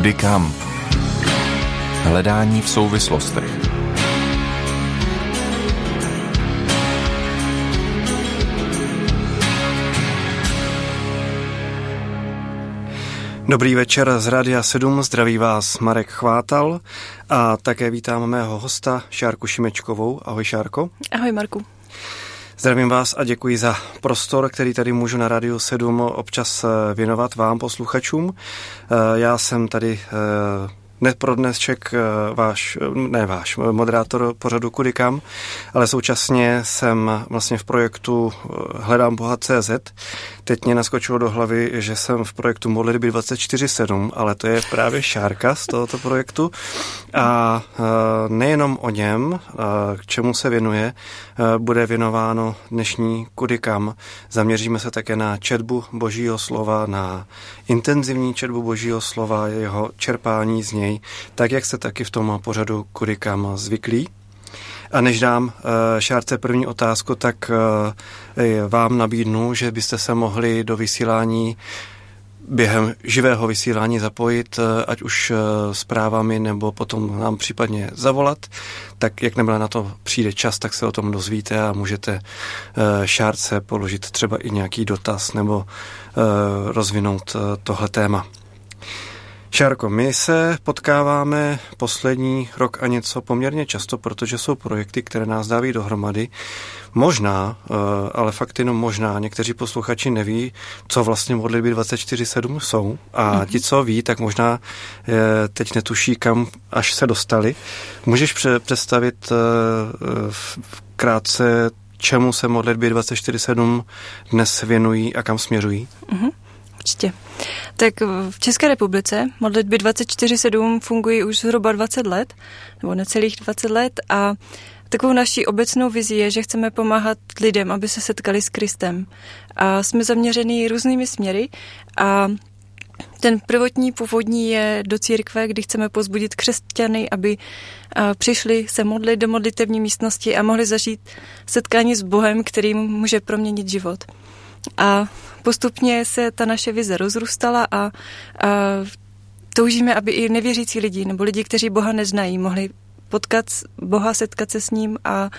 Kudy kam? Hledání v souvislostech. Dobrý večer z Radia 7, zdraví vás Marek Chvátal a také vítám mého hosta Šárku Šimečkovou. Ahoj Šárko. Ahoj Marku. Zdravím vás a děkuji za prostor, který tady můžu na Radiu 7 občas eh, věnovat vám, posluchačům. Eh, já jsem tady eh, ne pro dnešek váš, ne váš, moderátor pořadu Kudikam, ale současně jsem vlastně v projektu Hledám Boha CZ, Teď mě naskočilo do hlavy, že jsem v projektu Modlitby 24.7, ale to je právě šárka z tohoto projektu. A nejenom o něm, k čemu se věnuje, bude věnováno dnešní kudy kam. Zaměříme se také na četbu božího slova, na intenzivní četbu božího slova, jeho čerpání z něj, tak jak se taky v tom pořadu kudy kam zvyklí. A než dám uh, Šárce první otázku, tak uh, vám nabídnu, že byste se mohli do vysílání během živého vysílání zapojit, eh, ať už zprávami nebo potom nám případně zavolat, tak jak nebyla na to přijde čas, tak se o tom dozvíte a můžete šárce položit třeba i nějaký dotaz nebo rozvinout tohle téma. Šárko, my se potkáváme poslední rok a něco poměrně často, protože jsou projekty, které nás dáví dohromady. Možná, eh, ale fakt jenom možná, někteří posluchači neví, co vlastně modlitby 24-7 jsou a mm-hmm. ti, co ví, tak možná eh, teď netuší, kam až se dostali. Můžeš představit eh, krátce, čemu se modlitby 24-7 dnes věnují a kam směřují? Mm-hmm. Určitě. Tak v České republice modlitby 24-7 fungují už zhruba 20 let, nebo necelých 20 let a Takovou naší obecnou vizí je, že chceme pomáhat lidem, aby se setkali s Kristem. A jsme zaměřený různými směry a ten prvotní, původní je do církve, kdy chceme pozbudit křesťany, aby přišli se modlit do modlitevní místnosti a mohli zažít setkání s Bohem, který může proměnit život. A postupně se ta naše vize rozrůstala a, a toužíme, aby i nevěřící lidi nebo lidi, kteří Boha neznají, mohli potkat Boha, setkat se s ním. A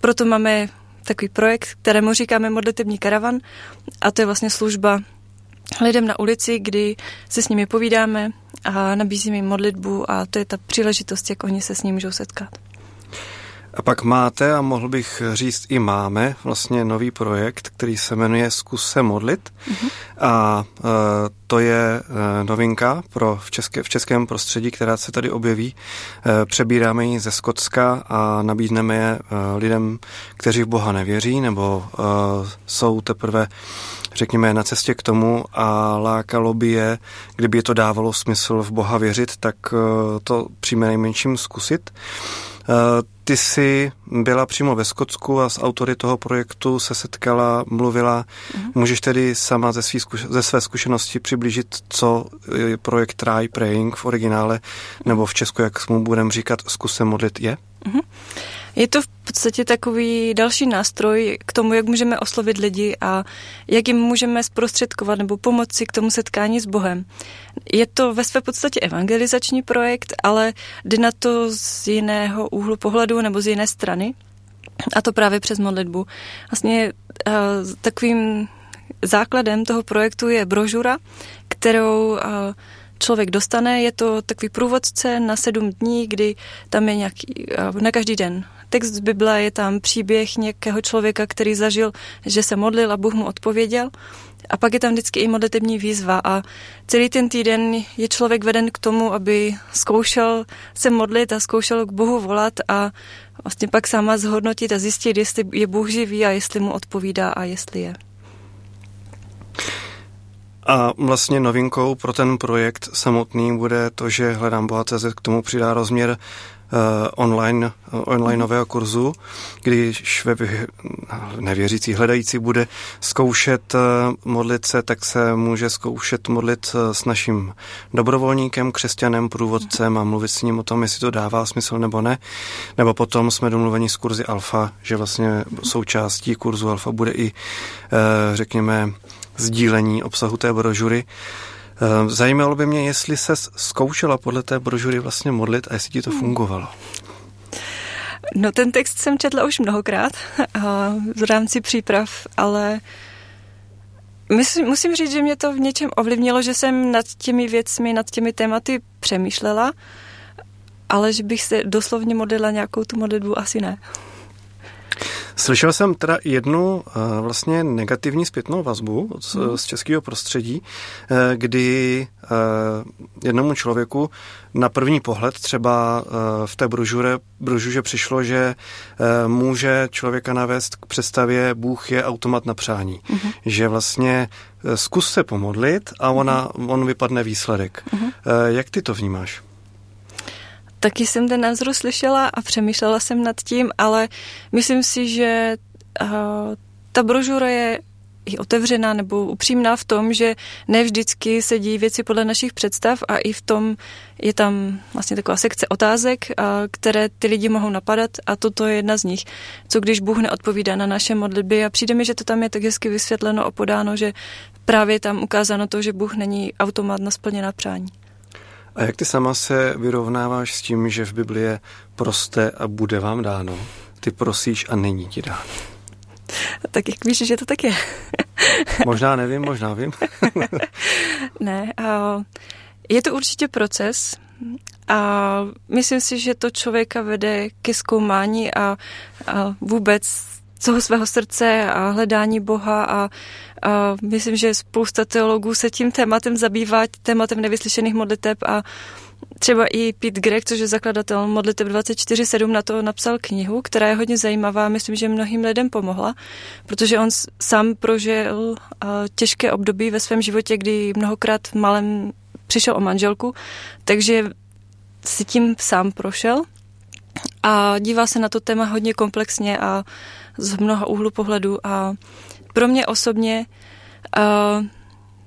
proto máme takový projekt, kterému říkáme modlitební karavan. A to je vlastně služba lidem na ulici, kdy se s nimi povídáme a nabízíme jim modlitbu. A to je ta příležitost, jak oni se s ním můžou setkat. A pak máte, a mohl bych říct i máme, vlastně nový projekt, který se jmenuje Zkus se modlit. Mm-hmm. A e, to je e, novinka pro v, české, v českém prostředí, která se tady objeví. E, přebíráme ji ze Skotska a nabídneme je e, lidem, kteří v Boha nevěří nebo e, jsou teprve řekněme, na cestě k tomu a lákalo by je, kdyby je to dávalo smysl v Boha věřit, tak e, to přijme nejmenším zkusit. Ty jsi byla přímo ve Skotsku a s autory toho projektu se setkala, mluvila. Uh-huh. Můžeš tedy sama ze, svý, ze své zkušenosti přiblížit, co je projekt Try Praying v originále, nebo v Česku, jak mu budeme říkat, zkus se modlit je? Uh-huh. Je to v podstatě takový další nástroj k tomu, jak můžeme oslovit lidi a jak jim můžeme zprostředkovat nebo pomoci k tomu setkání s Bohem. Je to ve své podstatě evangelizační projekt, ale jde na to z jiného úhlu pohledu nebo z jiné strany. A to právě přes modlitbu. Vlastně uh, takovým základem toho projektu je brožura, kterou uh, člověk dostane. Je to takový průvodce na sedm dní, kdy tam je nějaký, na každý den text z Bible, je tam příběh nějakého člověka, který zažil, že se modlil a Bůh mu odpověděl. A pak je tam vždycky i modlitební výzva a celý ten týden je člověk veden k tomu, aby zkoušel se modlit a zkoušel k Bohu volat a vlastně pak sama zhodnotit a zjistit, jestli je Bůh živý a jestli mu odpovídá a jestli je. A vlastně novinkou pro ten projekt samotný bude to, že Hledám Boha CZ k tomu přidá rozměr online, uh, onlineového kurzu, když ve, nevěřící hledající bude zkoušet uh, modlit se, tak se může zkoušet modlit uh, s naším dobrovolníkem, křesťanem, průvodcem a mluvit s ním o tom, jestli to dává smysl nebo ne. Nebo potom jsme domluveni s kurzy Alfa, že vlastně součástí kurzu Alfa bude i, řekněme, sdílení obsahu té brožury. Zajímalo by mě, jestli se zkoušela podle té brožury vlastně modlit a jestli ti to hmm. fungovalo. No ten text jsem četla už mnohokrát v rámci příprav, ale Myslím, musím říct, že mě to v něčem ovlivnilo, že jsem nad těmi věcmi, nad těmi tématy přemýšlela, ale že bych se doslovně modlila nějakou tu modlitbu, asi ne. Slyšel jsem teda jednu uh, vlastně negativní zpětnou vazbu z, hmm. z českého prostředí, uh, kdy uh, jednomu člověku na první pohled třeba v té brožure, brožuře přišlo, že může člověka navést k představě Bůh je automat na přání. Hmm. Že vlastně zkus se pomodlit a ona, hmm. on vypadne výsledek. Hmm. Jak ty to vnímáš? Taky jsem ten názor slyšela a přemýšlela jsem nad tím, ale myslím si, že uh, ta brožura je i otevřená nebo upřímná v tom, že ne vždycky se dějí věci podle našich představ a i v tom je tam vlastně taková sekce otázek, které ty lidi mohou napadat a toto je jedna z nich. Co když Bůh neodpovídá na naše modlitby a přijde mi, že to tam je tak hezky vysvětleno a podáno, že právě tam ukázáno to, že Bůh není automat na splněná přání. A jak ty sama se vyrovnáváš s tím, že v Bibli je prosté a bude vám dáno? Ty prosíš a není ti dáno. Tak jak víš, že to tak je? možná nevím, možná vím. ne, a je to určitě proces a myslím si, že to člověka vede ke zkoumání a, a vůbec toho svého srdce a hledání Boha a, a myslím, že spousta teologů se tím tématem zabývá, tématem nevyslyšených modliteb a třeba i Pete Greg, což je zakladatel modliteb 24.7, na to napsal knihu, která je hodně zajímavá, myslím, že mnohým lidem pomohla, protože on sám prožil těžké období ve svém životě, kdy mnohokrát v malém přišel o manželku, takže si tím sám prošel a dívá se na to téma hodně komplexně a z mnoha úhlu pohledu a pro mě osobně uh,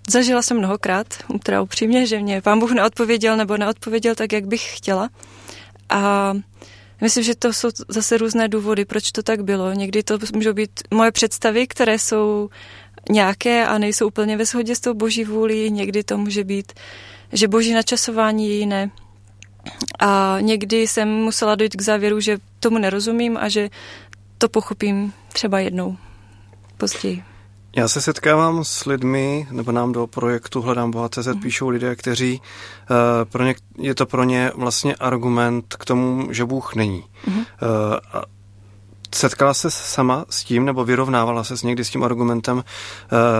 zažila jsem mnohokrát, teda upřímně, že mě pán Bůh neodpověděl nebo neodpověděl tak, jak bych chtěla. A myslím, že to jsou zase různé důvody, proč to tak bylo. Někdy to můžou být moje představy, které jsou nějaké a nejsou úplně ve shodě s tou boží vůli. Někdy to může být, že boží načasování je jiné. A někdy jsem musela dojít k závěru, že tomu nerozumím a že to pochopím třeba jednou později. Já se setkávám s lidmi, nebo nám do projektu Hledám Boha CZ mm. píšou lidé, kteří, uh, pro ně, je to pro ně vlastně argument k tomu, že Bůh není. Mm. Uh, setkala se sama s tím, nebo vyrovnávala se s někdy s tím argumentem, uh,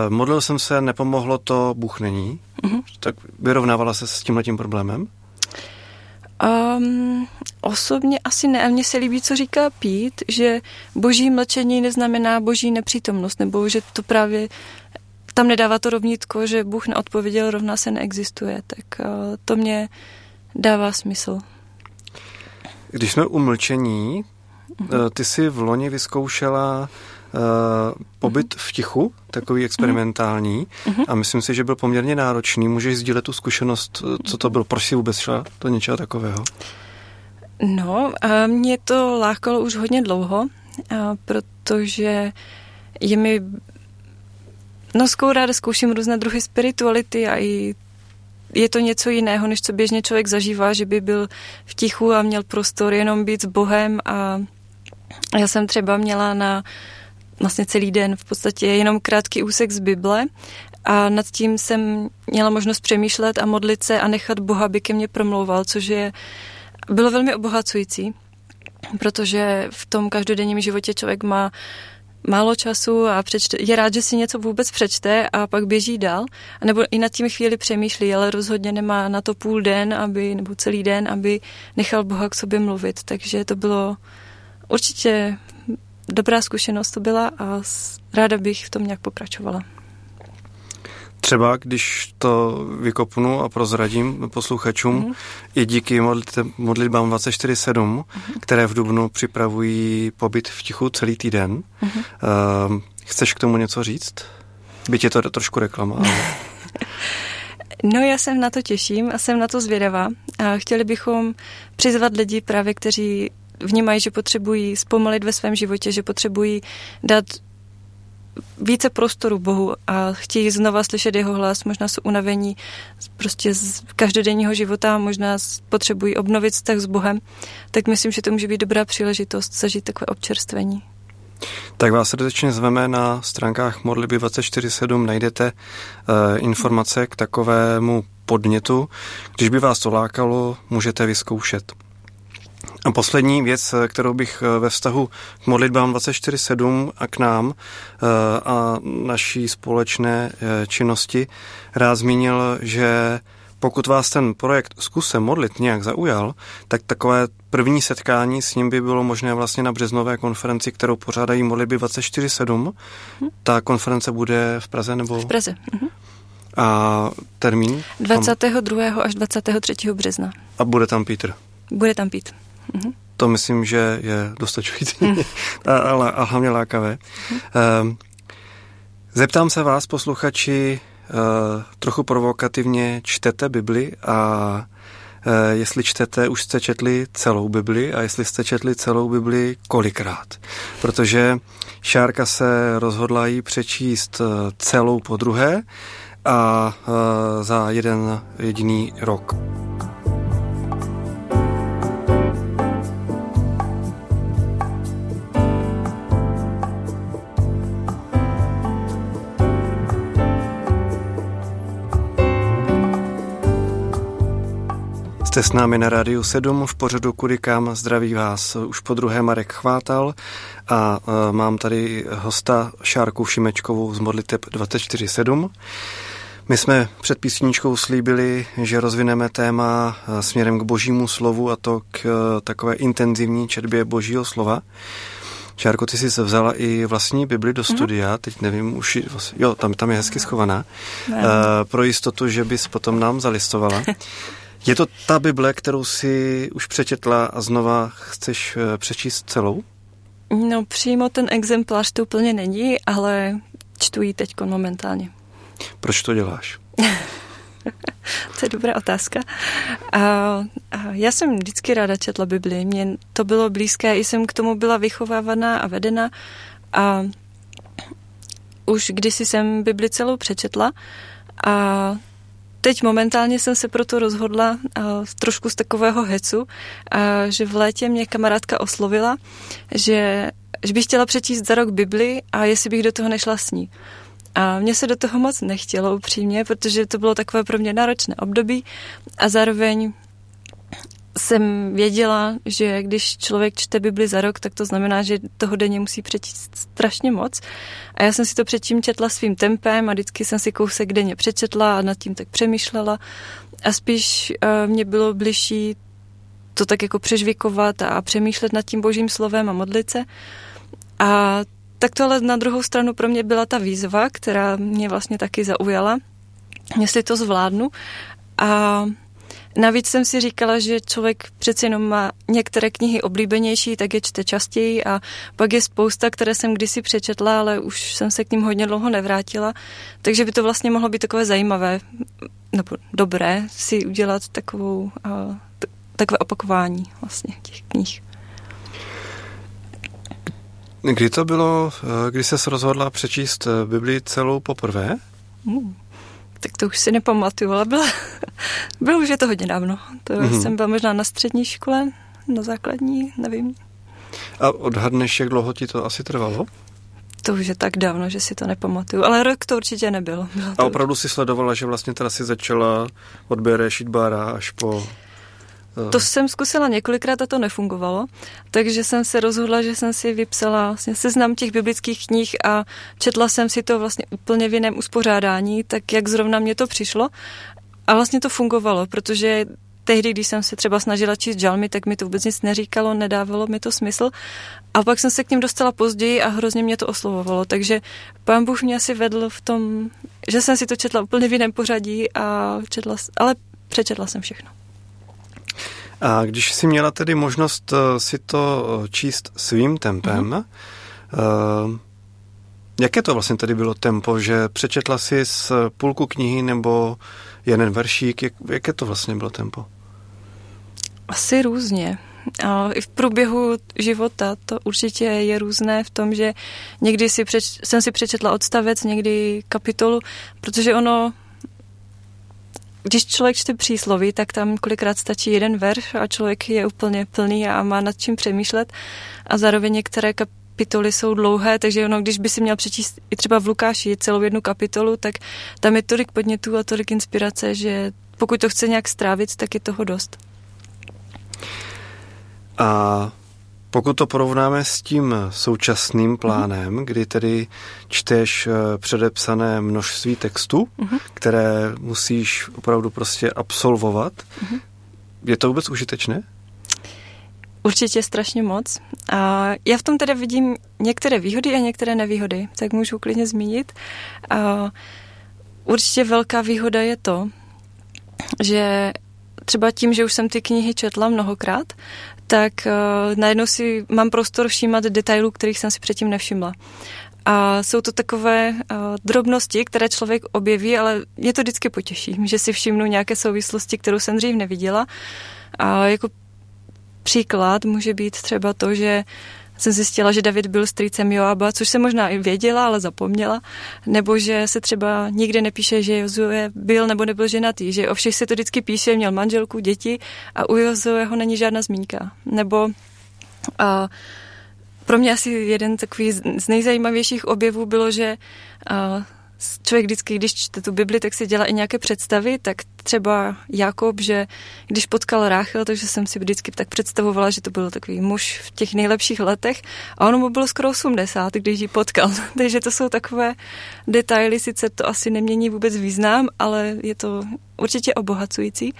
modlil jsem se, nepomohlo to, Bůh není. Mm. Tak vyrovnávala se s tímhle tím problémem? Um, osobně asi ne. Mně se líbí, co říká Pít, že boží mlčení neznamená boží nepřítomnost, nebo že to právě tam nedává to rovnítko, že Bůh neodpověděl, rovná se neexistuje. Tak uh, to mě dává smysl. Když jsme u mlčení, uh-huh. ty jsi v loni vyzkoušela pobyt v tichu, takový experimentální uh-huh. a myslím si, že byl poměrně náročný. Můžeš sdílet tu zkušenost, co to bylo, proč jsi vůbec šla do něčeho takového? No, a mě to lákalo už hodně dlouho, a protože je mi No, skou ráda zkouším různé druhy spirituality a i je to něco jiného, než co běžně člověk zažívá, že by byl v tichu a měl prostor jenom být s Bohem a já jsem třeba měla na vlastně celý den v podstatě jenom krátký úsek z Bible a nad tím jsem měla možnost přemýšlet a modlit se a nechat Boha, aby ke mně promlouval, což je, bylo velmi obohacující, protože v tom každodenním životě člověk má málo času a přečte, je rád, že si něco vůbec přečte a pak běží dál. A nebo i nad tím chvíli přemýšlí, ale rozhodně nemá na to půl den, aby, nebo celý den, aby nechal Boha k sobě mluvit. Takže to bylo určitě dobrá zkušenost to byla a ráda bych v tom nějak pokračovala. Třeba, když to vykopnu a prozradím posluchačům, mm-hmm. i díky modlitbám 24-7, mm-hmm. které v Dubnu připravují pobyt v tichu celý týden. Mm-hmm. Uh, chceš k tomu něco říct? Byť je to trošku reklama. Ale... No já se na to těším a jsem na to zvědavá. A chtěli bychom přizvat lidi právě, kteří vnímají, že potřebují zpomalit ve svém životě, že potřebují dát více prostoru Bohu a chtějí znova slyšet jeho hlas, možná jsou unavení prostě z každodenního života, možná potřebují obnovit vztah s Bohem, tak myslím, že to může být dobrá příležitost zažít takové občerstvení. Tak vás srdečně zveme na stránkách Modliby 24.7 najdete uh, informace k takovému podnětu. Když by vás to lákalo, můžete vyzkoušet. A poslední věc, kterou bych eh, ve vztahu k modlitbám 24.7 a k nám eh, a naší společné činnosti rád zmínil, že pokud vás ten projekt Zkuse modlit nějak zaujal, tak takové první setkání s ním by bylo možné vlastně na březnové konferenci, kterou pořádají modlitby 24-7. Hmm. Ta konference bude v Praze nebo? V Praze. Mhm. A termín? 22. až 23. března. A bude tam Pítr? Bude tam Pítr. Mhm. To myslím, že je dostačující, hmm. a, a, a hlavně lákavé. Hmm. Zeptám se vás, posluchači, Eh, trochu provokativně čtete Bibli a eh, jestli čtete, už jste četli celou Bibli a jestli jste četli celou Bibli kolikrát. Protože Šárka se rozhodla jí přečíst eh, celou po druhé a za jeden jediný rok. Jste s námi na Rádiu 7 v pořadu Kudy kam zdraví vás už po druhé Marek Chvátal a e, mám tady hosta Šárku Šimečkovou z Modliteb 24.7. My jsme před písničkou slíbili, že rozvineme téma e, směrem k božímu slovu a to k e, takové intenzivní četbě božího slova. Šárko, ty jsi vzala i vlastní Bibli do mhm. studia, mm-hmm. teď nevím, už, jo, tam, tam je hezky schovaná, uh, pro jistotu, že bys potom nám zalistovala. Je to ta Bible, kterou si už přečetla a znova chceš eh, přečíst celou? No přímo ten exemplář to úplně není, ale čtu ji teď momentálně. Proč to děláš? to je dobrá otázka. A, a já jsem vždycky ráda četla Bibli. Mně to bylo blízké, i jsem k tomu byla vychovávaná a vedena. A už kdysi jsem Bibli celou přečetla a teď momentálně jsem se proto rozhodla uh, trošku z takového hecu, uh, že v létě mě kamarádka oslovila, že, že bych chtěla přečíst za rok Bibli a jestli bych do toho nešla s ní. A mně se do toho moc nechtělo upřímně, protože to bylo takové pro mě náročné období a zároveň jsem věděla, že když člověk čte Bibli za rok, tak to znamená, že toho denně musí přečíst strašně moc. A já jsem si to předtím četla svým tempem a vždycky jsem si kousek denně přečetla a nad tím tak přemýšlela. A spíš uh, mě bylo bližší to tak jako přežvikovat a přemýšlet nad tím božím slovem a modlit se. A tak to ale na druhou stranu pro mě byla ta výzva, která mě vlastně taky zaujala, jestli to zvládnu. A Navíc jsem si říkala, že člověk přeci jenom má některé knihy oblíbenější, tak je čte častěji a pak je spousta, které jsem kdysi přečetla, ale už jsem se k ním hodně dlouho nevrátila, takže by to vlastně mohlo být takové zajímavé nebo dobré si udělat takovou, takové opakování vlastně těch knih. Kdy to bylo, eh, kdy se rozhodla přečíst eh, Bibli celou poprvé? Hmm tak to už si nepamatuju, ale byla, bylo už je to hodně dávno. To mm-hmm. jsem byla možná na střední škole, na základní, nevím. A odhadneš, jak dlouho ti to asi trvalo? To už je tak dávno, že si to nepamatuju, ale rok to určitě nebyl. Bylo a opravdu si sledovala, že vlastně teda si začala od Bere Šitbára až po to jsem zkusila několikrát a to nefungovalo, takže jsem se rozhodla, že jsem si vypsala vlastně seznam těch biblických knih a četla jsem si to vlastně úplně v jiném uspořádání, tak jak zrovna mě to přišlo. A vlastně to fungovalo, protože tehdy, když jsem se třeba snažila číst žalmy, tak mi to vůbec nic neříkalo, nedávalo mi to smysl. A pak jsem se k ním dostala později a hrozně mě to oslovovalo. Takže pán Bůh mě asi vedl v tom, že jsem si to četla úplně v jiném pořadí a četla, ale přečetla jsem všechno. A když jsi měla tedy možnost eh, si to eh, číst svým tempem, mm-hmm. Jaké to vlastně tady bylo tempo, že přečetla si z půlku knihy nebo jeden veršík, jak, jaké to vlastně bylo tempo? Asi různě. A I v průběhu života to určitě je různé v tom, že někdy si přeč, jsem si přečetla odstavec, někdy kapitolu, protože ono když člověk čte přísloví, tak tam kolikrát stačí jeden verš a člověk je úplně plný a má nad čím přemýšlet. A zároveň některé kapitoly jsou dlouhé, takže ono, když by si měl přečíst i třeba v Lukáši celou jednu kapitolu, tak tam je tolik podnětů a tolik inspirace, že pokud to chce nějak strávit, tak je toho dost. A pokud to porovnáme s tím současným plánem, mm-hmm. kdy tedy čteš eh, předepsané množství textů, mm-hmm. které musíš opravdu prostě absolvovat, mm-hmm. je to vůbec užitečné? Určitě strašně moc. A já v tom teda vidím některé výhody a některé nevýhody, tak můžu klidně zmínit. A určitě velká výhoda je to, že třeba tím, že už jsem ty knihy četla mnohokrát, tak uh, najednou si mám prostor všímat detailů, kterých jsem si předtím nevšimla. A jsou to takové uh, drobnosti, které člověk objeví, ale mě to vždycky potěší, že si všimnu nějaké souvislosti, kterou jsem dřív neviděla. A jako příklad může být třeba to, že jsem zjistila, že David byl strýcem Joaba, což jsem možná i věděla, ale zapomněla, nebo že se třeba nikde nepíše, že Jozue byl nebo nebyl ženatý, že o všech se to vždycky píše, měl manželku, děti a u Jozueho není žádná zmínka. Nebo a, pro mě asi jeden takový z nejzajímavějších objevů bylo, že a, člověk vždycky, když čte tu Bibli, tak si dělá i nějaké představy, tak třeba Jakob, že když potkal Ráchel, takže jsem si vždycky tak představovala, že to byl takový muž v těch nejlepších letech a ono mu bylo skoro 80, když ji potkal. takže to jsou takové detaily, sice to asi nemění vůbec význam, ale je to určitě obohacující.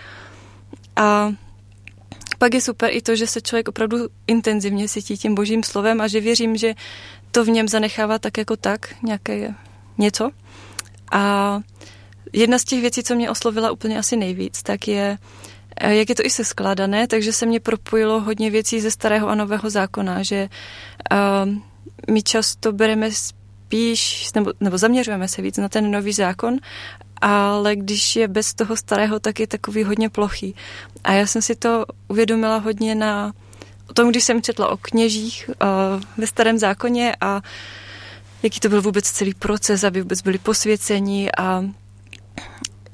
A pak je super i to, že se člověk opravdu intenzivně cítí tím božím slovem a že věřím, že to v něm zanechává tak jako tak nějaké něco. A jedna z těch věcí, co mě oslovila úplně asi nejvíc, tak je, eh, jak je to i se skládané, takže se mě propojilo hodně věcí ze starého a nového zákona, že uh, my často bereme spíš, nebo, nebo zaměřujeme se víc na ten nový zákon, ale když je bez toho starého, tak je takový hodně plochý. A já jsem si to uvědomila hodně na tom, když jsem četla o kněžích uh, ve starém zákoně a jaký to byl vůbec celý proces, aby vůbec byli posvěceni a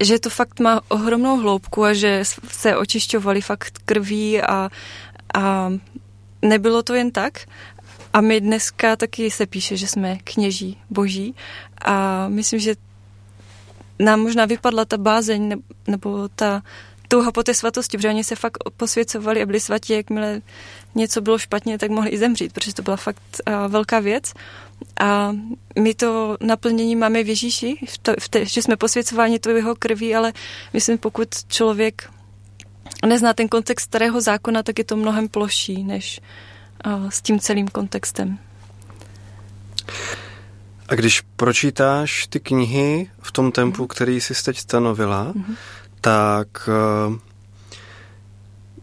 že to fakt má ohromnou hloubku a že se očišťovali fakt krví a, a nebylo to jen tak. A my dneska taky se píše, že jsme kněží boží a myslím, že nám možná vypadla ta bázeň nebo ta touha po té svatosti, protože oni se fakt posvěcovali a byli svatí, jakmile něco bylo špatně, tak mohli i zemřít, protože to byla fakt velká věc. A my to naplnění máme v Ježíši, v to, v te, že jsme posvěcováni to jeho krví, ale myslím, pokud člověk nezná ten kontext starého zákona, tak je to mnohem ploší než uh, s tím celým kontextem. A když pročítáš ty knihy v tom tempu, mm. který jsi teď stanovila, mm. tak uh,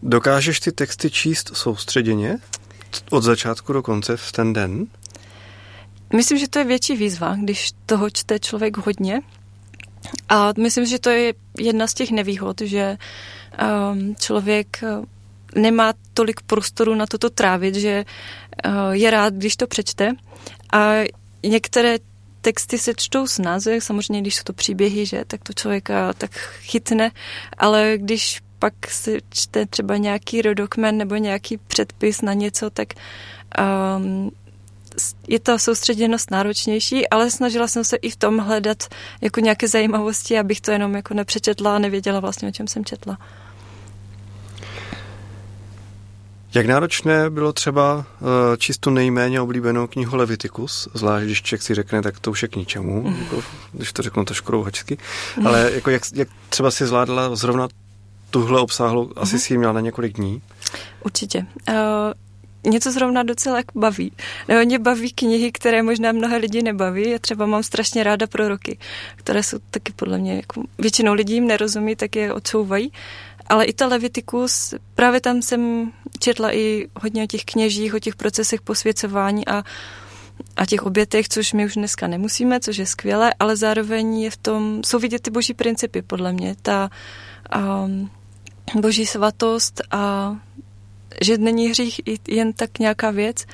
dokážeš ty texty číst soustředěně od začátku do konce v ten den? Myslím, že to je větší výzva, když toho čte člověk hodně. A myslím, že to je jedna z těch nevýhod, že um, člověk uh, nemá tolik prostoru na toto trávit, že uh, je rád, když to přečte. A některé texty se čtou s názvem, samozřejmě, když jsou to příběhy, že, tak to člověka tak chytne, ale když pak se čte třeba nějaký rodokmen nebo nějaký předpis na něco, tak um, je ta soustředěnost náročnější, ale snažila jsem se i v tom hledat jako nějaké zajímavosti, abych to jenom jako nepřečetla a nevěděla vlastně, o čem jsem četla. Jak náročné bylo třeba číst tu nejméně oblíbenou knihu Leviticus, zvlášť když člověk si řekne, tak to už je k ničemu, mm. jako, když to řeknu trošku rouhačsky, mm. ale jako jak, jak třeba si zvládla zrovna tuhle obsáhlou, mm. asi si ji měla na několik dní? Určitě. Uh, něco zrovna docela baví. Nebo mě baví knihy, které možná mnoha lidí nebaví. Já třeba mám strašně ráda proroky, které jsou taky podle mě, jako většinou lidí jim nerozumí, tak je odsouvají. Ale i ta Leviticus, právě tam jsem četla i hodně o těch kněžích, o těch procesech posvěcování a, a těch obětech, což my už dneska nemusíme, což je skvělé, ale zároveň je v tom, jsou vidět ty boží principy, podle mě. Ta um, boží svatost a že není hřích jen tak nějaká věc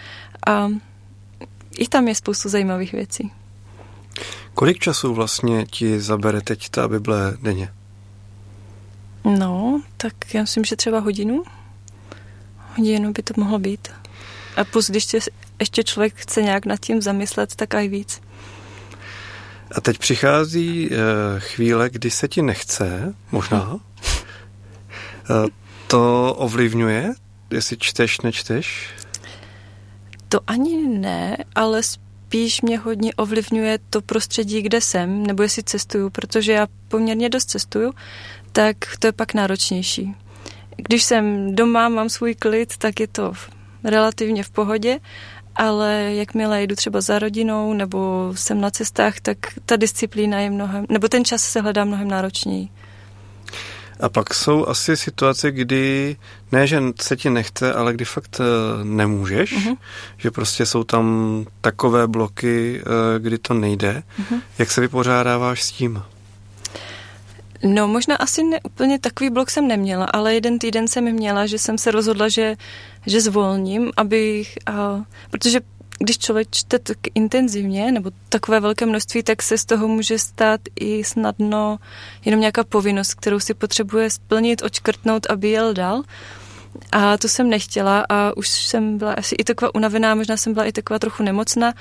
a i tam je spoustu zajímavých věcí. Kolik času vlastně ti zabere teď ta Bible denně? No, tak já myslím, že třeba hodinu. Hodinu by to mohlo být. A plus, když tě, ještě člověk chce nějak nad tím zamyslet, tak aj víc. A teď přichází uh, chvíle, kdy se ti nechce, možná. Uh, to ovlivňuje, jestli čteš, nečteš? To ani ne, ale spíš mě hodně ovlivňuje to prostředí, kde jsem, nebo jestli cestuju, protože já poměrně dost cestuju, tak to je pak náročnější. Když jsem doma, mám svůj klid, tak je to relativně v pohodě, ale jakmile jdu třeba za rodinou nebo jsem na cestách, tak ta disciplína je mnohem, nebo ten čas se hledá mnohem náročněji. A pak jsou asi situace, kdy ne, že se ti nechce, ale kdy fakt eh, nemůžeš, uh-huh. že prostě jsou tam takové bloky, eh, kdy to nejde. Uh-huh. Jak se vypořádáváš s tím? No, možná asi ne, úplně takový blok jsem neměla, ale jeden týden jsem měla, že jsem se rozhodla, že, že zvolním, abych, a, protože když člověk čte tak intenzivně nebo takové velké množství, tak se z toho může stát i snadno jenom nějaká povinnost, kterou si potřebuje splnit, očkrtnout, aby jel dál. A to jsem nechtěla a už jsem byla asi i taková unavená, možná jsem byla i taková trochu nemocná,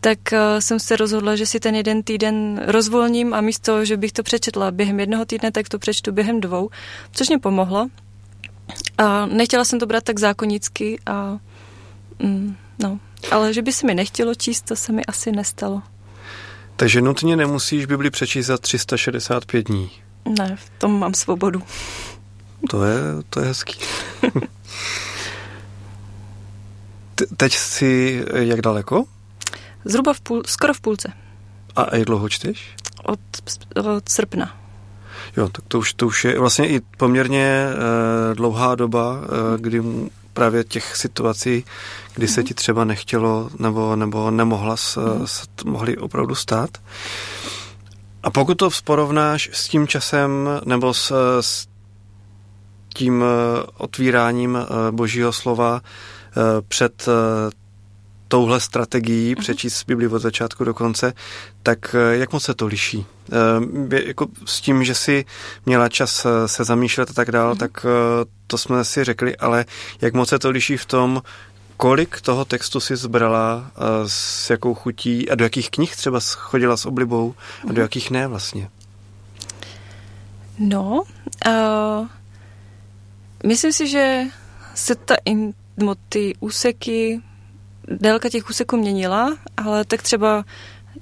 tak uh, jsem se rozhodla, že si ten jeden týden rozvolním a místo, že bych to přečetla během jednoho týdne, tak to přečtu během dvou, což mě pomohlo. A nechtěla jsem to brát tak zákonicky a mm, no, ale že by se mi nechtělo číst, to se mi asi nestalo. Takže nutně nemusíš Bibli přečíst za 365 dní. Ne, v tom mám svobodu. To je, to je hezký. Teď jsi jak daleko? Zhruba v půl, skoro v půlce. A jak dlouho čteš? Od, od srpna. Jo, tak to už, to už je vlastně i poměrně e, dlouhá doba, e, kdy právě těch situací, kdy mm-hmm. se ti třeba nechtělo nebo, nebo nemohla, s, mm-hmm. s, mohli opravdu stát. A pokud to porovnáš s tím časem nebo s, s tím eh, otvíráním eh, božího slova eh, před touhle strategií mm-hmm. přečíst Bibli od začátku do konce, tak jak moc se to liší? Jako s tím, že si měla čas se zamýšlet a tak dál, mm-hmm. tak to jsme si řekli, ale jak moc se to liší v tom, kolik toho textu si zbrala, s jakou chutí a do jakých knih třeba chodila s oblibou a do mhm. jakých ne vlastně? No, uh, Myslím si, že se ta in, no, ty úseky, délka těch úseků měnila, ale tak třeba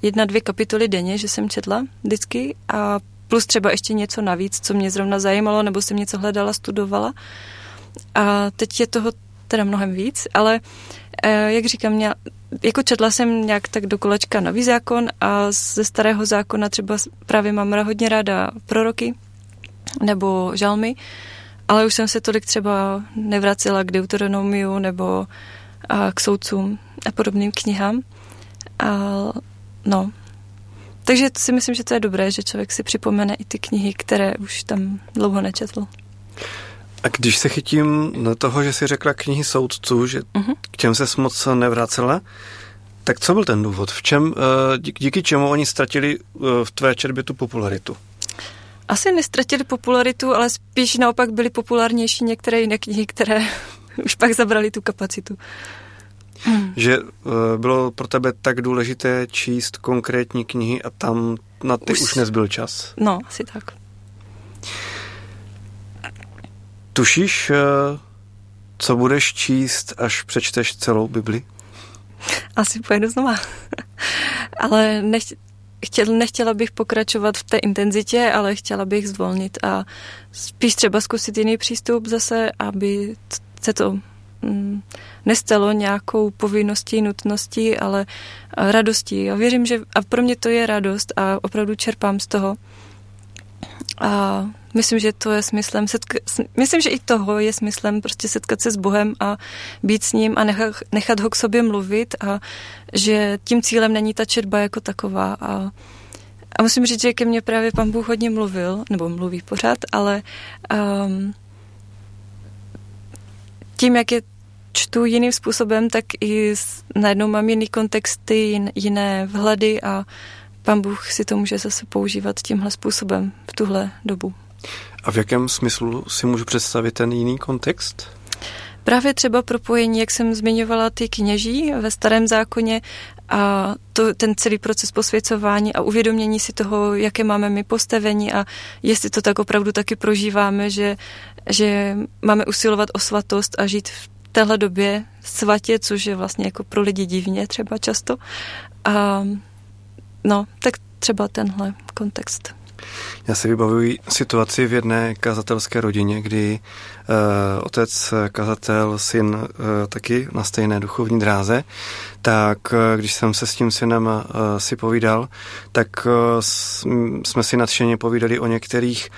jedna, dvě kapitoly denně, že jsem četla vždycky a plus třeba ještě něco navíc, co mě zrovna zajímalo, nebo jsem něco hledala, studovala. A teď je toho teda mnohem víc, ale eh, jak říkám, mě, jako četla jsem nějak tak do kolečka nový zákon a ze starého zákona třeba právě mám hodně ráda proroky nebo žalmy, ale už jsem se tolik třeba nevracela k Deuteronomiu nebo a k soudcům a podobným knihám. A, no. Takže si myslím, že to je dobré, že člověk si připomene i ty knihy, které už tam dlouho nečetl. A když se chytím na toho, že si řekla knihy soudců, že uh-huh. k těm se moc nevracela, tak co byl ten důvod? V čem, eh, díky čemu oni ztratili eh, v tvé četbě tu popularitu? asi nestratili popularitu, ale spíš naopak byly populárnější některé jiné knihy, které už pak zabrali tu kapacitu. Hmm. Že uh, bylo pro tebe tak důležité číst konkrétní knihy a tam na ty už, už nezbyl čas. No, asi tak. Tušíš, uh, co budeš číst, až přečteš celou Bibli? Asi pojedu znova. Ale nech, chtěl, nechtěla bych pokračovat v té intenzitě, ale chtěla bych zvolnit a spíš třeba zkusit jiný přístup zase, aby se to mm, nestalo nějakou povinností, nutností, ale radostí. A věřím, že a pro mě to je radost a opravdu čerpám z toho. A myslím, že to je smyslem, setka, myslím, že i toho je smyslem prostě setkat se s Bohem a být s ním a nechat, nechat ho k sobě mluvit a že tím cílem není ta četba jako taková a a musím říct, že ke mně právě pan Bůh hodně mluvil, nebo mluví pořád, ale um, tím, jak je čtu jiným způsobem, tak i najednou mám jiný kontexty, jiné vhledy a pan Bůh si to může zase používat tímhle způsobem v tuhle dobu. A v jakém smyslu si můžu představit ten jiný kontext? Právě třeba propojení, jak jsem zmiňovala, ty kněží ve starém zákoně a to, ten celý proces posvěcování a uvědomění si toho, jaké máme my postavení a jestli to tak opravdu taky prožíváme, že, že máme usilovat o svatost a žít v téhle době svatě, což je vlastně jako pro lidi divně třeba často. A no, tak třeba tenhle kontext. Já si vybavuji situaci v jedné kazatelské rodině, kdy otec kazatel, syn uh, taky na stejné duchovní dráze, tak když jsem se s tím synem si povídal, tak jsme si nadšeně povídali o některých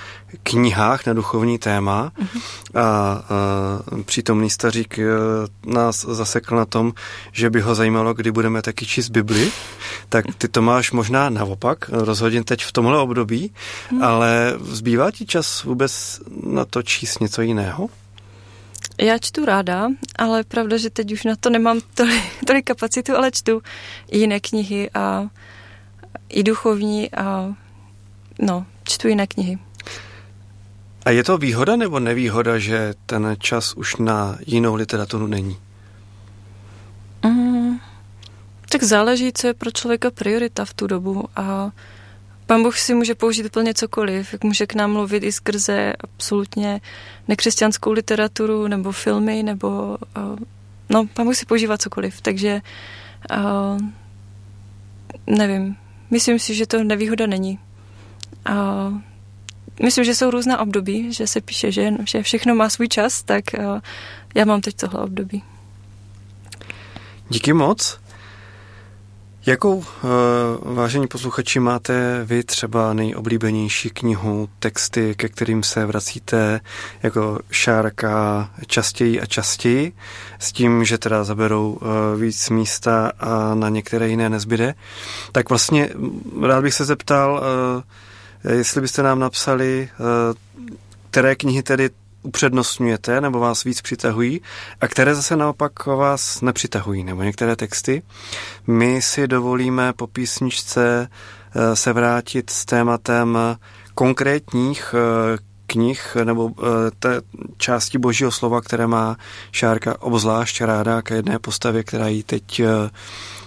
knihách na duchovní téma uh-huh. a uh, přítomný stařík nás zasekl na tom, že by ho zajímalo, kdy budeme taky číst Bibli, tak ty to máš možná naopak, rozhodně teď v tomhle období, hmm. ale zbývá ti čas vůbec na to číst něco jiného? Já čtu ráda, ale pravda, že teď už na to nemám tolik, tolik kapacitu, ale čtu jiné knihy a i duchovní a no, čtu jiné knihy. A je to výhoda nebo nevýhoda, že ten čas už na jinou literaturu není? Mm, tak záleží, co je pro člověka priorita v tu dobu a Pán Bůh si může použít úplně cokoliv, jak může k nám mluvit i skrze absolutně nekřesťanskou literaturu nebo filmy, nebo uh, no, Pán Bůh si používá cokoliv, takže uh, nevím, myslím si, že to nevýhoda není. Uh, myslím, že jsou různá období, že se píše, že, že všechno má svůj čas, tak uh, já mám teď tohle období. Díky moc. Jakou, eh, vážení posluchači, máte vy třeba nejoblíbenější knihu, texty, ke kterým se vracíte jako šárka častěji a častěji, s tím, že teda zaberou eh, víc místa a na některé jiné nezbyde? Tak vlastně rád bych se zeptal, eh, jestli byste nám napsali, které knihy tedy upřednostňujete nebo vás víc přitahují a které zase naopak vás nepřitahují, nebo některé texty. My si dovolíme po písničce eh, se vrátit s tématem konkrétních eh, knih nebo eh, té části božího slova, které má Šárka obzvlášť ráda k jedné postavě, která jí teď,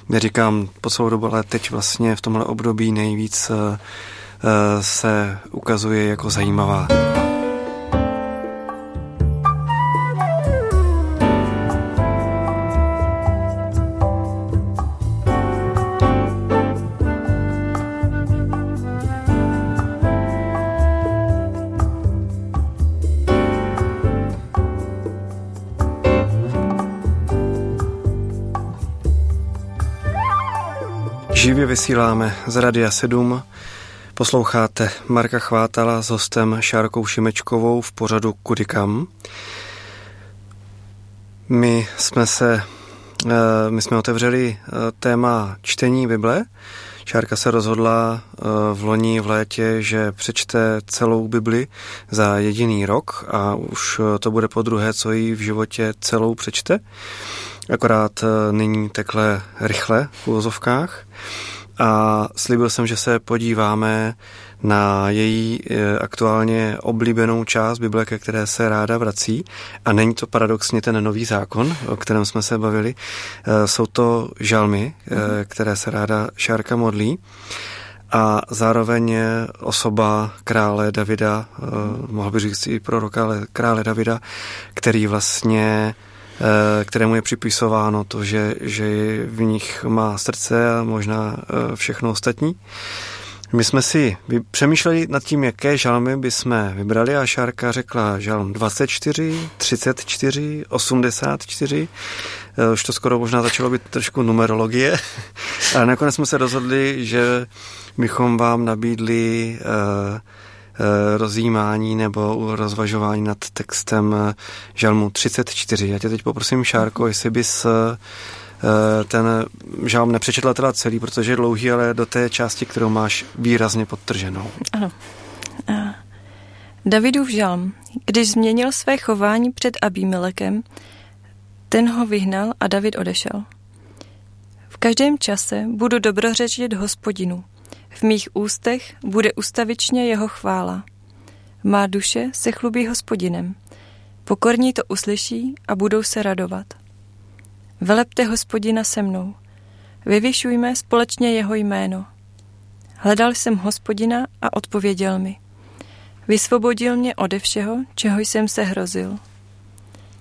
neříkám po celou dobu, ale teď vlastně v tomhle období nejvíc se ukazuje jako zajímavá. Vysíláme z Radia 7. Posloucháte Marka Chvátala s hostem Šárkou Šimečkovou v pořadu Kudikam. My jsme se, eh, my jsme otevřeli eh, téma čtení Bible. Šárka se rozhodla eh, v loni v létě, že přečte celou Bibli za jediný rok a už to bude po druhé, co jí v životě celou přečte akorát nyní takhle rychle v úvozovkách. A slíbil jsem, že se podíváme na její eh, aktuálně oblíbenou část Bible, ke které se ráda vrací. A není to paradoxně ten nový zákon, o kterém jsme se bavili. Eh, jsou to žalmy, které se ráda Šárka modlí. A zároveň osoba krále Davida, mohl bych říct i proroka, ale krále Davida, který vlastně kterému je připisováno to, že, že v nich má srdce a možná eh, všechno ostatní. My jsme si přemýšleli nad tím, jaké žalmy bychom vybrali a Šárka řekla žalm 24, 34, 84. Už to skoro možná začalo být trošku numerologie. A nakonec jsme se rozhodli, že bychom vám nabídli uh, Eh, rozjímání nebo rozvažování nad textem eh, Žalmu 34. Já tě teď poprosím, Šárko, jestli bys eh, ten žalm nepřečetla teda celý, protože je dlouhý, ale do té části, kterou máš výrazně podtrženou. Ano. Davidův žalm. Když změnil své chování před Abímelekem, Ten ho vyhnal a David odešel. V každém čase budu dobrořečit hospodinu. V mých ústech bude ustavičně jeho chvála. Má duše se chlubí hospodinem. Pokorní to uslyší a budou se radovat. Velepte hospodina se mnou. Vyvyšujme společně jeho jméno. Hledal jsem hospodina a odpověděl mi. Vysvobodil mě ode všeho, čeho jsem se hrozil.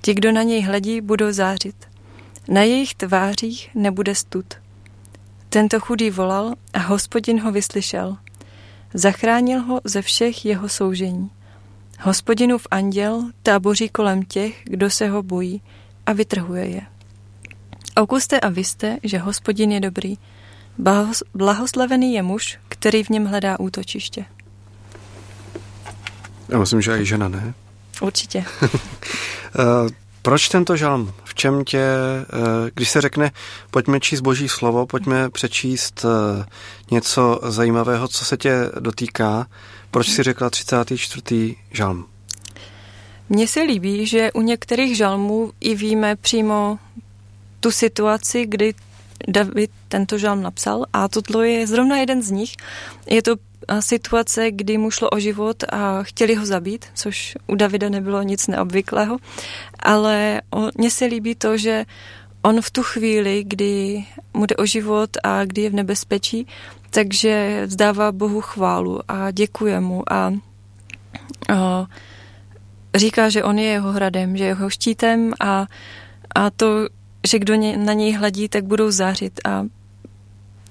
Ti, kdo na něj hledí, budou zářit. Na jejich tvářích nebude stud. Tento chudý volal a hospodin ho vyslyšel. Zachránil ho ze všech jeho soužení. Hospodinův anděl táboří kolem těch, kdo se ho bojí a vytrhuje je. Okuste a vyste, že hospodin je dobrý. Blahoslavený je muž, který v něm hledá útočiště. Já myslím, že i žena, ne? Určitě. Eh, proč tento žalm? V čem tě, eh, když se řekne, pojďme číst boží slovo, pojďme přečíst eh, něco zajímavého, co se tě dotýká, proč si řekla 34. žalm? Mně se líbí, že u některých žalmů i víme přímo tu situaci, kdy David tento žalm napsal a toto je zrovna jeden z nich. Je to situace, kdy mu šlo o život a chtěli ho zabít, což u Davida nebylo nic neobvyklého, ale mně se líbí to, že on v tu chvíli, kdy mu jde o život a kdy je v nebezpečí, takže vzdává Bohu chválu a děkuje mu a, a říká, že on je jeho hradem, že je jeho štítem a, a to, že kdo na něj hledí, tak budou zářit a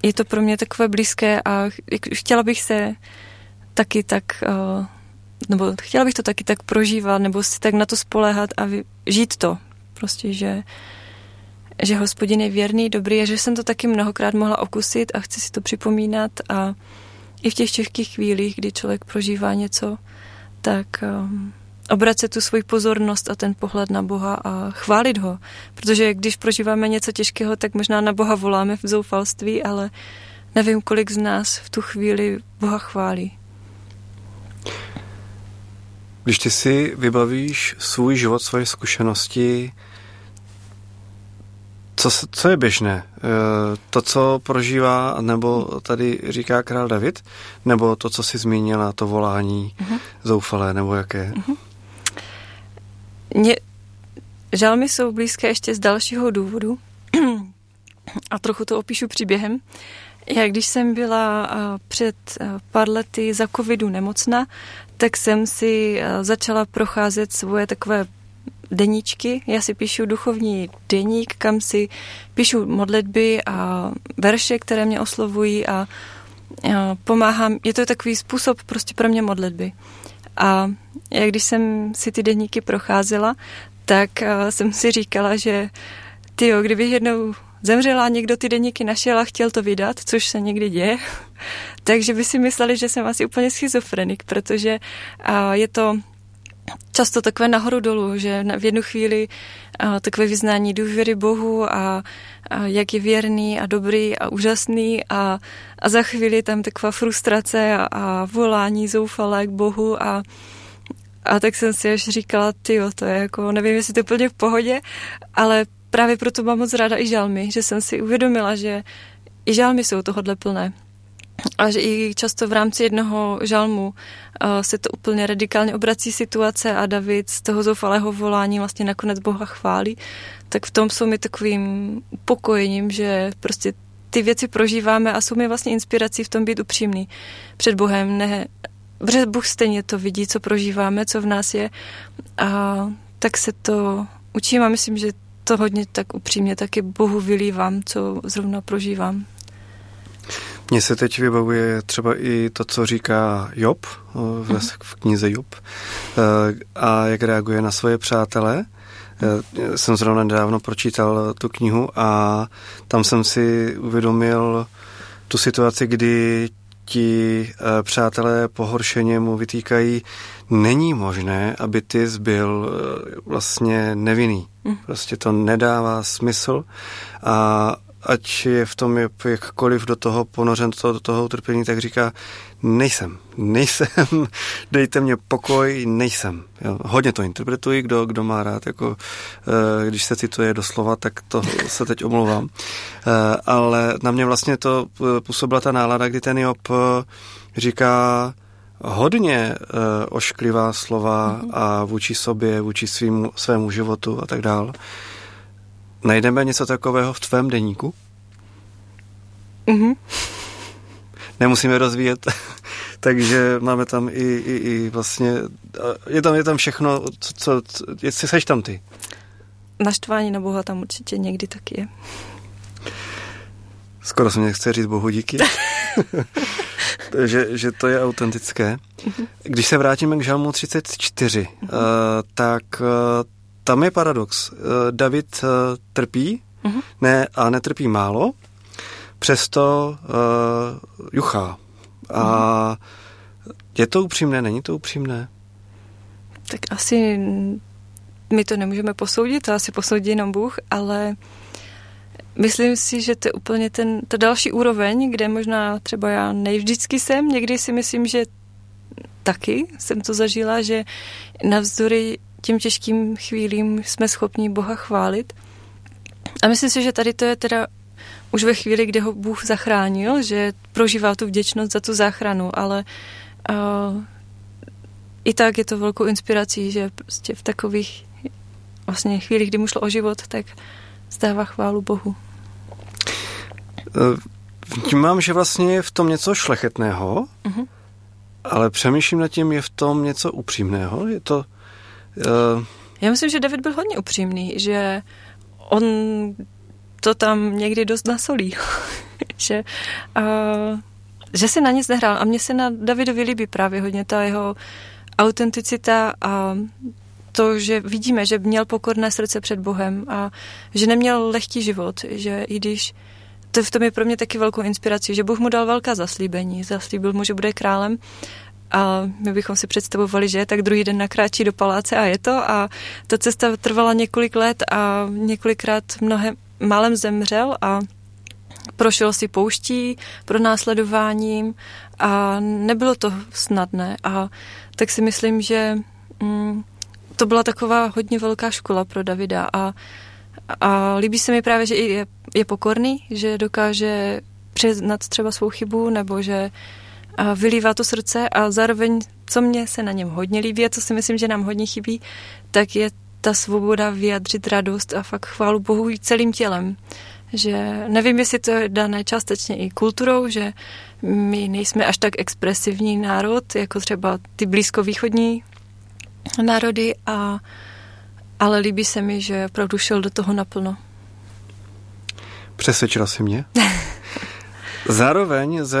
je to pro mě takové blízké a chtěla bych se taky tak, uh, nebo chtěla bych to taky tak prožívat, nebo si tak na to spoléhat a žít to. Prostě, že, že hospodin je věrný, dobrý a že jsem to taky mnohokrát mohla okusit a chci si to připomínat a i v těch těžkých chvílích, kdy člověk prožívá něco, tak um, obracet tu svoji pozornost a ten pohled na Boha a chválit ho. Protože když prožíváme něco těžkého, tak možná na Boha voláme v zoufalství, ale nevím, kolik z nás v tu chvíli Boha chválí. Když ty si vybavíš svůj život, svoje zkušenosti, co, co je běžné? E, to, co prožívá, nebo tady říká král David, nebo to, co si zmínila, to volání uh-huh. zoufalé, nebo jaké? Uh-huh. Mě, žalmy jsou blízké ještě z dalšího důvodu a trochu to opíšu příběhem. Já když jsem byla před pár lety za covidu nemocná, tak jsem si začala procházet svoje takové deníčky. Já si píšu duchovní deník, kam si píšu modlitby a verše, které mě oslovují a pomáhám. Je to takový způsob prostě pro mě modlitby. A já když jsem si ty deníky procházela, tak uh, jsem si říkala, že ty, kdybych jednou zemřela, někdo ty deníky našel a chtěl to vydat, což se někdy děje, takže by si mysleli, že jsem asi úplně schizofrenik, protože uh, je to často takové nahoru dolů, že v jednu chvíli takové vyznání důvěry Bohu a, a jak je věrný a dobrý a úžasný a, a za chvíli tam taková frustrace a, a volání zoufalé k Bohu a, a tak jsem si až říkala, ty to je jako, nevím, jestli to je úplně v pohodě, ale právě proto mám moc ráda i žalmy, že jsem si uvědomila, že i žalmy jsou tohodle plné a že i často v rámci jednoho žalmu uh, se to úplně radikálně obrací situace a David z toho zoufalého volání vlastně nakonec Boha chválí, tak v tom jsou mi takovým upokojením, že prostě ty věci prožíváme a jsou mi vlastně inspirací v tom být upřímný před Bohem, ne, protože Bůh stejně to vidí, co prožíváme, co v nás je a tak se to učím a myslím, že to hodně tak upřímně taky Bohu vylívám, co zrovna prožívám. Mně se teď vybavuje třeba i to, co říká Job v, mhm. v knize Job eh, a jak reaguje na svoje přátele. Eh, jsem zrovna nedávno pročítal tu knihu a tam jsem si uvědomil tu situaci, kdy ti eh, přátelé pohoršeně mu vytýkají, není možné, aby ty byl vlastně nevinný. Mhm. Prostě to nedává smysl a ať je v tom jakkoliv do toho ponořen, do toho, do toho utrpení, tak říká, nejsem, nejsem, dejte mě pokoj, nejsem. Jo, hodně to interpretuji, kdo, kdo má rád, jako, eh, když se cituje doslova, tak to se teď omlouvám. Eh, ale na mě vlastně to působila ta nálada, kdy ten Job říká, hodně uh, ošklivá slova mm-hmm. a vůči sobě, vůči svým, svému životu a tak dál. Najdeme něco takového v tvém deníku? Mm-hmm. Nemusíme rozvíjet, takže máme tam i, i, i vlastně, je tam, je tam všechno, co, co, jestli seš tam ty. Naštvání na Boha tam určitě někdy taky je. Skoro se mě chce říct Bohu díky. že, že to je autentické. Když se vrátíme k Žalmu 34, uh, tak uh, tam je paradox. Uh, David uh, trpí, uh-huh. ne, a netrpí málo, přesto uh, juchá. A uh-huh. je to upřímné, není to upřímné? Tak asi my to nemůžeme posoudit, to asi posoudí jenom Bůh, ale Myslím si, že to je úplně ten, ta další úroveň, kde možná třeba já nejvždycky jsem, někdy si myslím, že taky jsem to zažila, že navzdory těm těžkým chvílím jsme schopni Boha chválit. A myslím si, že tady to je teda už ve chvíli, kdy ho Bůh zachránil, že prožívá tu vděčnost za tu záchranu, ale uh, i tak je to velkou inspirací, že prostě v takových vlastně chvílích, kdy mu šlo o život, tak zdává chválu Bohu. Vnímám, že vlastně je v tom něco šlechetného, uh-huh. ale přemýšlím nad tím, je v tom něco upřímného. Je to... Uh... Já myslím, že David byl hodně upřímný, že on to tam někdy dost nasolí. že, uh, že si na nic nehrál. A mně se na Davidovi líbí právě hodně ta jeho autenticita a to, že vidíme, že měl pokorné srdce před Bohem a že neměl lehký život, že i když to v tom je pro mě taky velkou inspirací, že Bůh mu dal velká zaslíbení. Zaslíbil mu, že bude králem a my bychom si představovali, že tak druhý den nakráčí do paláce a je to. A ta cesta trvala několik let a několikrát mnohem málem zemřel a prošel si pouští pro následováním a nebylo to snadné. A tak si myslím, že mm, to byla taková hodně velká škola pro Davida. A, a líbí se mi právě, že je, je pokorný, že dokáže přiznat třeba svou chybu nebo že vylívá to srdce a zároveň, co mě se na něm hodně líbí a co si myslím, že nám hodně chybí, tak je ta svoboda vyjadřit radost a fakt chválu Bohu celým tělem. Že nevím, jestli to je dané částečně i kulturou, že my nejsme až tak expresivní národ, jako třeba ty blízkovýchodní národy, a, ale líbí se mi, že opravdu šel do toho naplno. Přesvědčila si mě. Zároveň ze,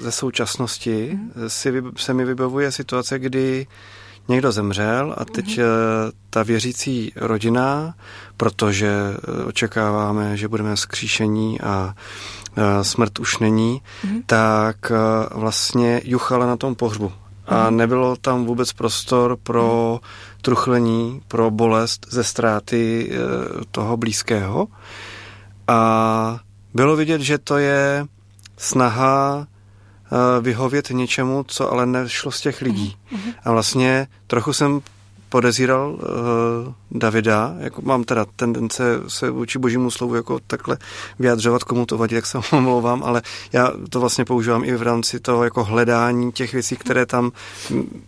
ze současnosti si, se mi vybavuje situace, kdy někdo zemřel a teď mm. ta věřící rodina, protože eh, očekáváme, že budeme skříšení a eh, smrt už není, mm. tak vlastně juchala na tom pohřbu a nebylo tam vůbec prostor pro truchlení, pro bolest ze ztráty toho blízkého. A bylo vidět, že to je snaha e, vyhovět něčemu, co ale nešlo z těch lidí. Mhm. A vlastně trochu jsem podezíral uh, Davida, jako mám teda tendence se vůči božímu slovu jako takhle vyjadřovat, komu to vadí, tak se omlouvám, ale já to vlastně používám i v rámci toho jako hledání těch věcí, které tam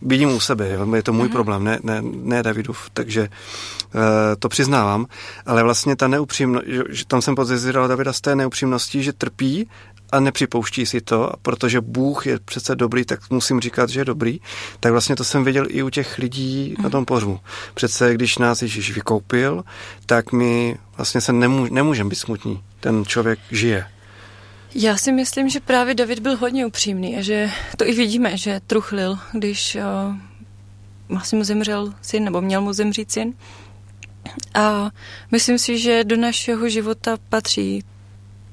vidím u sebe. Je to můj mm-hmm. problém, ne, ne, ne Davidův, takže uh, to přiznávám. Ale vlastně ta neupřímnost, že tam jsem podezíral Davida z té neupřímnosti, že trpí a nepřipouští si to, protože Bůh je přece dobrý, tak musím říkat, že je dobrý, tak vlastně to jsem viděl i u těch lidí na tom pohřbu. Přece když nás Ježíš vykoupil, tak my vlastně se nemů- nemůžeme být smutní. Ten člověk žije. Já si myslím, že právě David byl hodně upřímný a že to i vidíme, že truchlil, když uh, vlastně mu zemřel syn, nebo měl mu zemřít syn. A myslím si, že do našeho života patří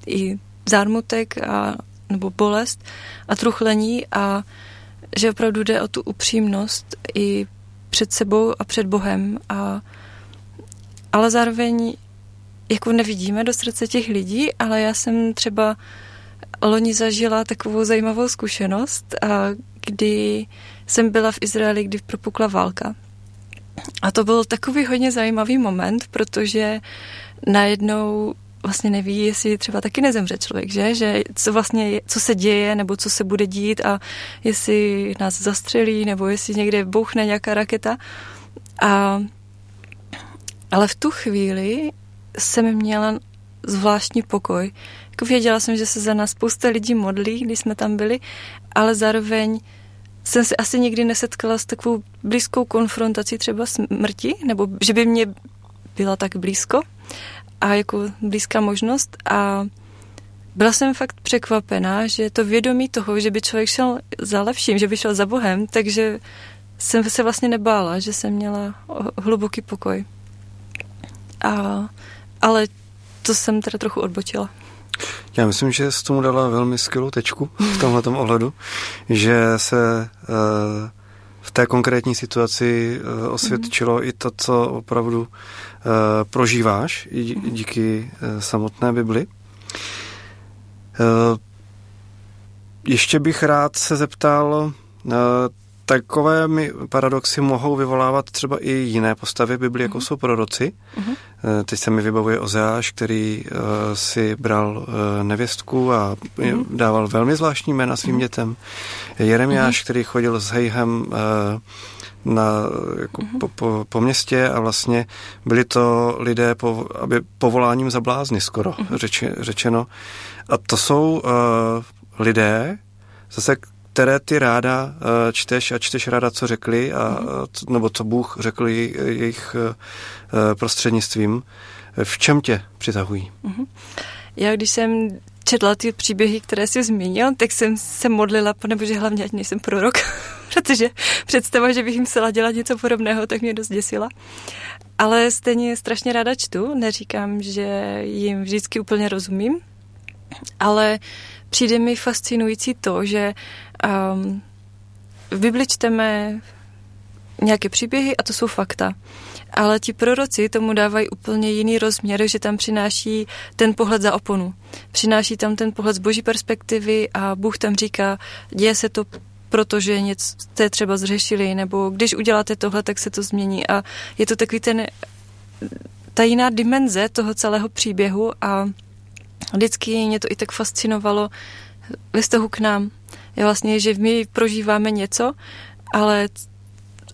i zármutek a, nebo bolest a truchlení a že opravdu jde o tu upřímnost i před sebou a před Bohem. A, ale zároveň jako nevidíme do srdce těch lidí, ale já jsem třeba loni zažila takovou zajímavou zkušenost, a kdy jsem byla v Izraeli, kdy propukla válka. A to byl takový hodně zajímavý moment, protože najednou vlastně neví, jestli třeba taky nezemře člověk, že? Že co vlastně, co se děje, nebo co se bude dít a jestli nás zastřelí, nebo jestli někde bouchne nějaká raketa. A, ale v tu chvíli jsem měla zvláštní pokoj. Jako věděla jsem, že se za nás spousta lidí modlí, když jsme tam byli, ale zároveň jsem se asi nikdy nesetkala s takovou blízkou konfrontací třeba smrti, nebo že by mě byla tak blízko a jako blízká možnost a byla jsem fakt překvapená, že to vědomí toho, že by člověk šel za lepším, že by šel za Bohem, takže jsem se vlastně nebála, že jsem měla hluboký pokoj. A, ale to jsem teda trochu odbočila. Já myslím, že s tomu dala velmi skvělou tečku v tomhle ohledu, že se uh, v té konkrétní situaci uh, osvědčilo mm. i to, co opravdu prožíváš i mhm. díky uh, samotné Bibli. Uh, ještě bych rád se zeptal, takové mi paradoxy mohou vyvolávat třeba i jiné postavy v Biblii, jako mm. jsou proroci. Mm. Teď se mi vybavuje Ozeáš, který si bral nevěstku a dával velmi zvláštní jména svým dětem. Jeremiáš, který chodil s Hejhem na, jako mm. po, po, po městě a vlastně byli to lidé po, aby povoláním za blázny skoro mm. řeči, řečeno. A to jsou uh, lidé, zase které ty ráda eh, čteš a čteš ráda, co řekli, a, mm-hmm. nebo co Bůh řekl jejich eh, prostřednictvím. V čem tě přitahují? Mm-hmm. Já když jsem četla ty příběhy, které jsi zmínil, tak jsem se modlila, že hlavně ať nejsem prorok, protože představa, že bych jim musela dělat něco podobného, tak mě dost děsila. Ale stejně strašně ráda čtu, neříkám, že jim vždycky úplně rozumím, ale přijde mi fascinující to, že um, v Bibli čteme nějaké příběhy a to jsou fakta. Ale ti proroci tomu dávají úplně jiný rozměr, že tam přináší ten pohled za oponu. Přináší tam ten pohled z boží perspektivy a Bůh tam říká, děje se to protože něco jste třeba zřešili, nebo když uděláte tohle, tak se to změní. A je to takový ten, ta jiná dimenze toho celého příběhu a vždycky mě to i tak fascinovalo ve vztahu k nám. Je vlastně, že my prožíváme něco, ale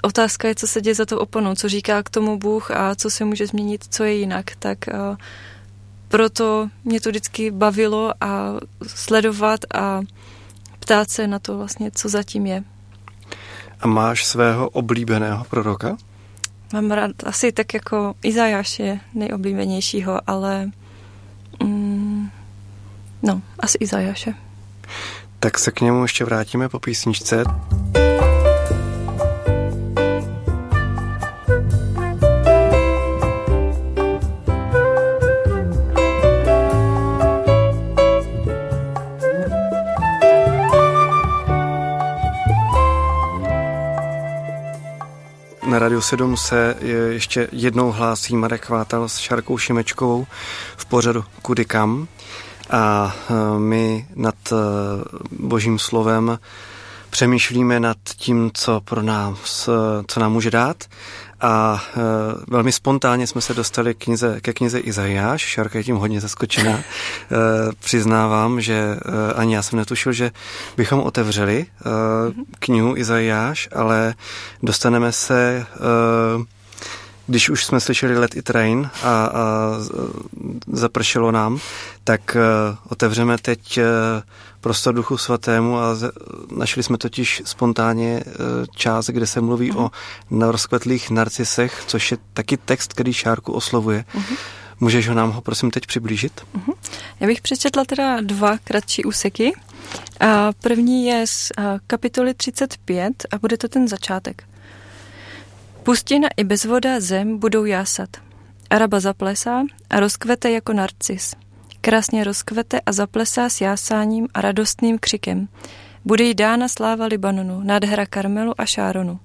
otázka je, co se děje za to oponou, co říká k tomu Bůh a co se může změnit, co je jinak. Tak uh, proto mě to vždycky bavilo a sledovat a ptát se na to vlastně, co zatím je. A máš svého oblíbeného proroka? Mám rád asi tak jako Izajáš je nejoblíbenějšího, ale mm, no, asi Izajáše. Tak se k němu ještě vrátíme po písničce. Na Radio 7 se ještě jednou hlásí Marek Vátal s Šarkou Šimečkovou v pořadu Kudy kam. A e, my nad e, božím slovem přemýšlíme nad tím, co pro nás, e, co nám může dát. A e, velmi spontánně jsme se dostali k knize, ke knize Izajáš. Šarka je tím hodně zaskočená. E, přiznávám, že e, ani já jsem netušil, že bychom otevřeli e, knihu Izajáš, ale dostaneme se e, když už jsme slyšeli Let It Rain a, a zapršelo nám, tak otevřeme teď prostor Duchu Svatému a našli jsme totiž spontánně uh, část, kde se mluví uh-huh. o rozkvetlých narcisech, což je taky text, který Šárku oslovuje. Uh-huh. Můžeš ho nám ho prosím teď přiblížit? Uh-huh. Já bych přečetla teda dva kratší úseky. A první je z kapitoly 35 a bude to ten začátek. Pustina i bezvoda zem budou jásat. Araba zaplesá a rozkvete jako narcis. Krásně rozkvete a zaplesá s jásáním a radostným křikem. Bude jí dána sláva Libanonu, nádhera Karmelu a Šáronu.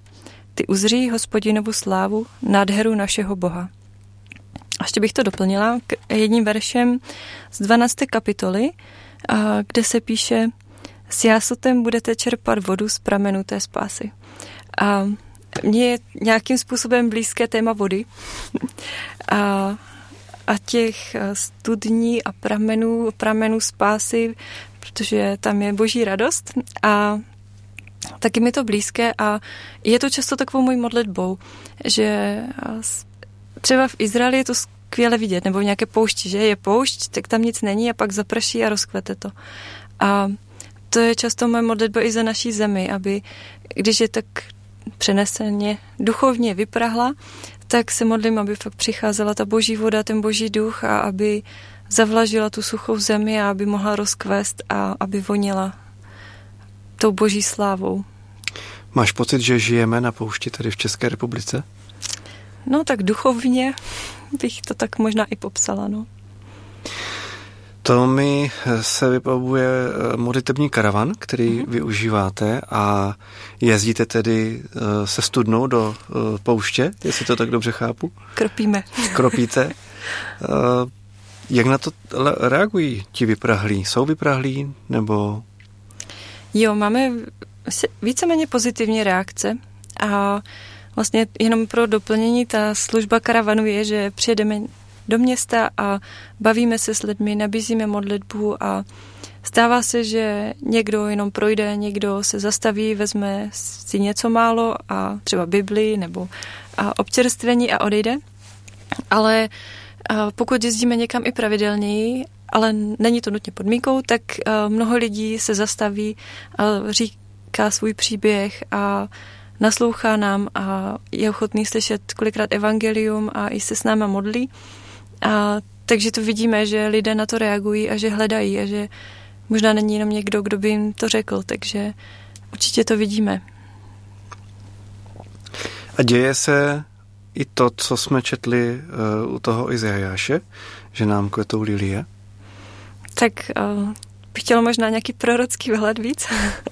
Ty uzří hospodinovu slávu, nádheru našeho Boha. A ještě bych to doplnila jedním veršem z 12. kapitoly, kde se píše s jásotem budete čerpat vodu z pramenu té spásy. A mně je nějakým způsobem blízké téma vody a, a těch studní a pramenů, pramenů spásy, protože tam je boží radost a taky mi to blízké a je to často takovou mojí modlitbou, že třeba v Izraeli je to skvěle vidět, nebo v nějaké poušti, že je poušť, tak tam nic není a pak zaprší a rozkvete to. A to je často moje modlitba i za naší zemi, aby když je tak přeneseně duchovně vyprahla, tak se modlím, aby fakt přicházela ta boží voda, ten boží duch a aby zavlažila tu suchou zemi a aby mohla rozkvést a aby vonila tou boží slávou. Máš pocit, že žijeme na poušti tady v České republice? No tak duchovně bych to tak možná i popsala, no. To mi se vypavuje eh, modlitební karavan, který mm-hmm. využíváte a jezdíte tedy eh, se studnou do eh, pouště, jestli to tak dobře chápu? Kropíme. Kropíte. Jak na to reagují ti vyprahlí? Jsou vyprahlí nebo... Jo, máme víceméně pozitivní reakce a vlastně jenom pro doplnění ta služba karavanu je, že přijedeme do města a bavíme se s lidmi, nabízíme modlitbu a stává se, že někdo jenom projde, někdo se zastaví, vezme si něco málo a třeba Bibli nebo a občerstvení a odejde. Ale a pokud jezdíme někam i pravidelněji, ale není to nutně podmínkou, tak mnoho lidí se zastaví a říká svůj příběh a naslouchá nám a je ochotný slyšet kolikrát evangelium a i se s náma modlí. A takže to vidíme, že lidé na to reagují a že hledají a že možná není jenom někdo, kdo by jim to řekl, takže určitě to vidíme. A děje se i to, co jsme četli uh, u toho Izajáše, že nám kvetou lilie? Tak uh, bych chtěla možná nějaký prorocký vhled víc,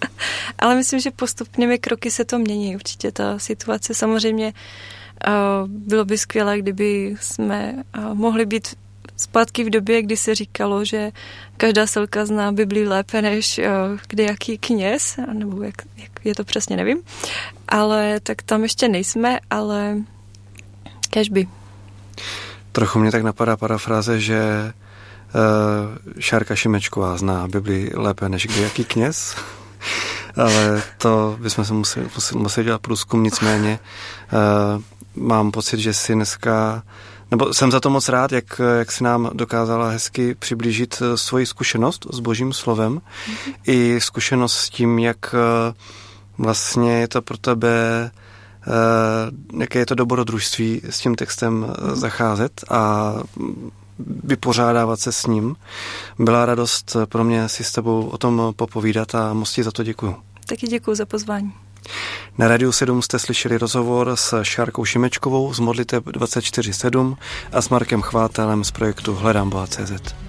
ale myslím, že postupnými kroky se to mění. Určitě ta situace samozřejmě bylo by skvělé, kdyby jsme mohli být zpátky v době, kdy se říkalo, že každá selka zná Bibli lépe než kde jaký kněz, nebo jak, jak je to přesně, nevím. Ale tak tam ještě nejsme, ale kežby. Trochu mě tak napadá parafráze, že uh, Šárka Šimečková zná Bibli lépe než kde jaký kněz. ale to bychom se museli, museli dělat průzkum, nicméně uh, mám pocit, že si dneska, nebo jsem za to moc rád, jak, jak si nám dokázala hezky přiblížit eh, svoji zkušenost s božím slovem mm-hmm. i zkušenost s tím, jak eh, vlastně je to pro tebe eh, jaké je to dobrodružství s tím textem mm-hmm. zacházet a vypořádávat se s ním. Byla radost pro mě si s tebou o tom popovídat a moc ti za to děkuju. Taky děkuji za pozvání. Na Radiu 7 jste slyšeli rozhovor s Šárkou Šimečkovou z Modliteb 24.7 a s Markem Chvátelem z projektu Hledám Boha.cz.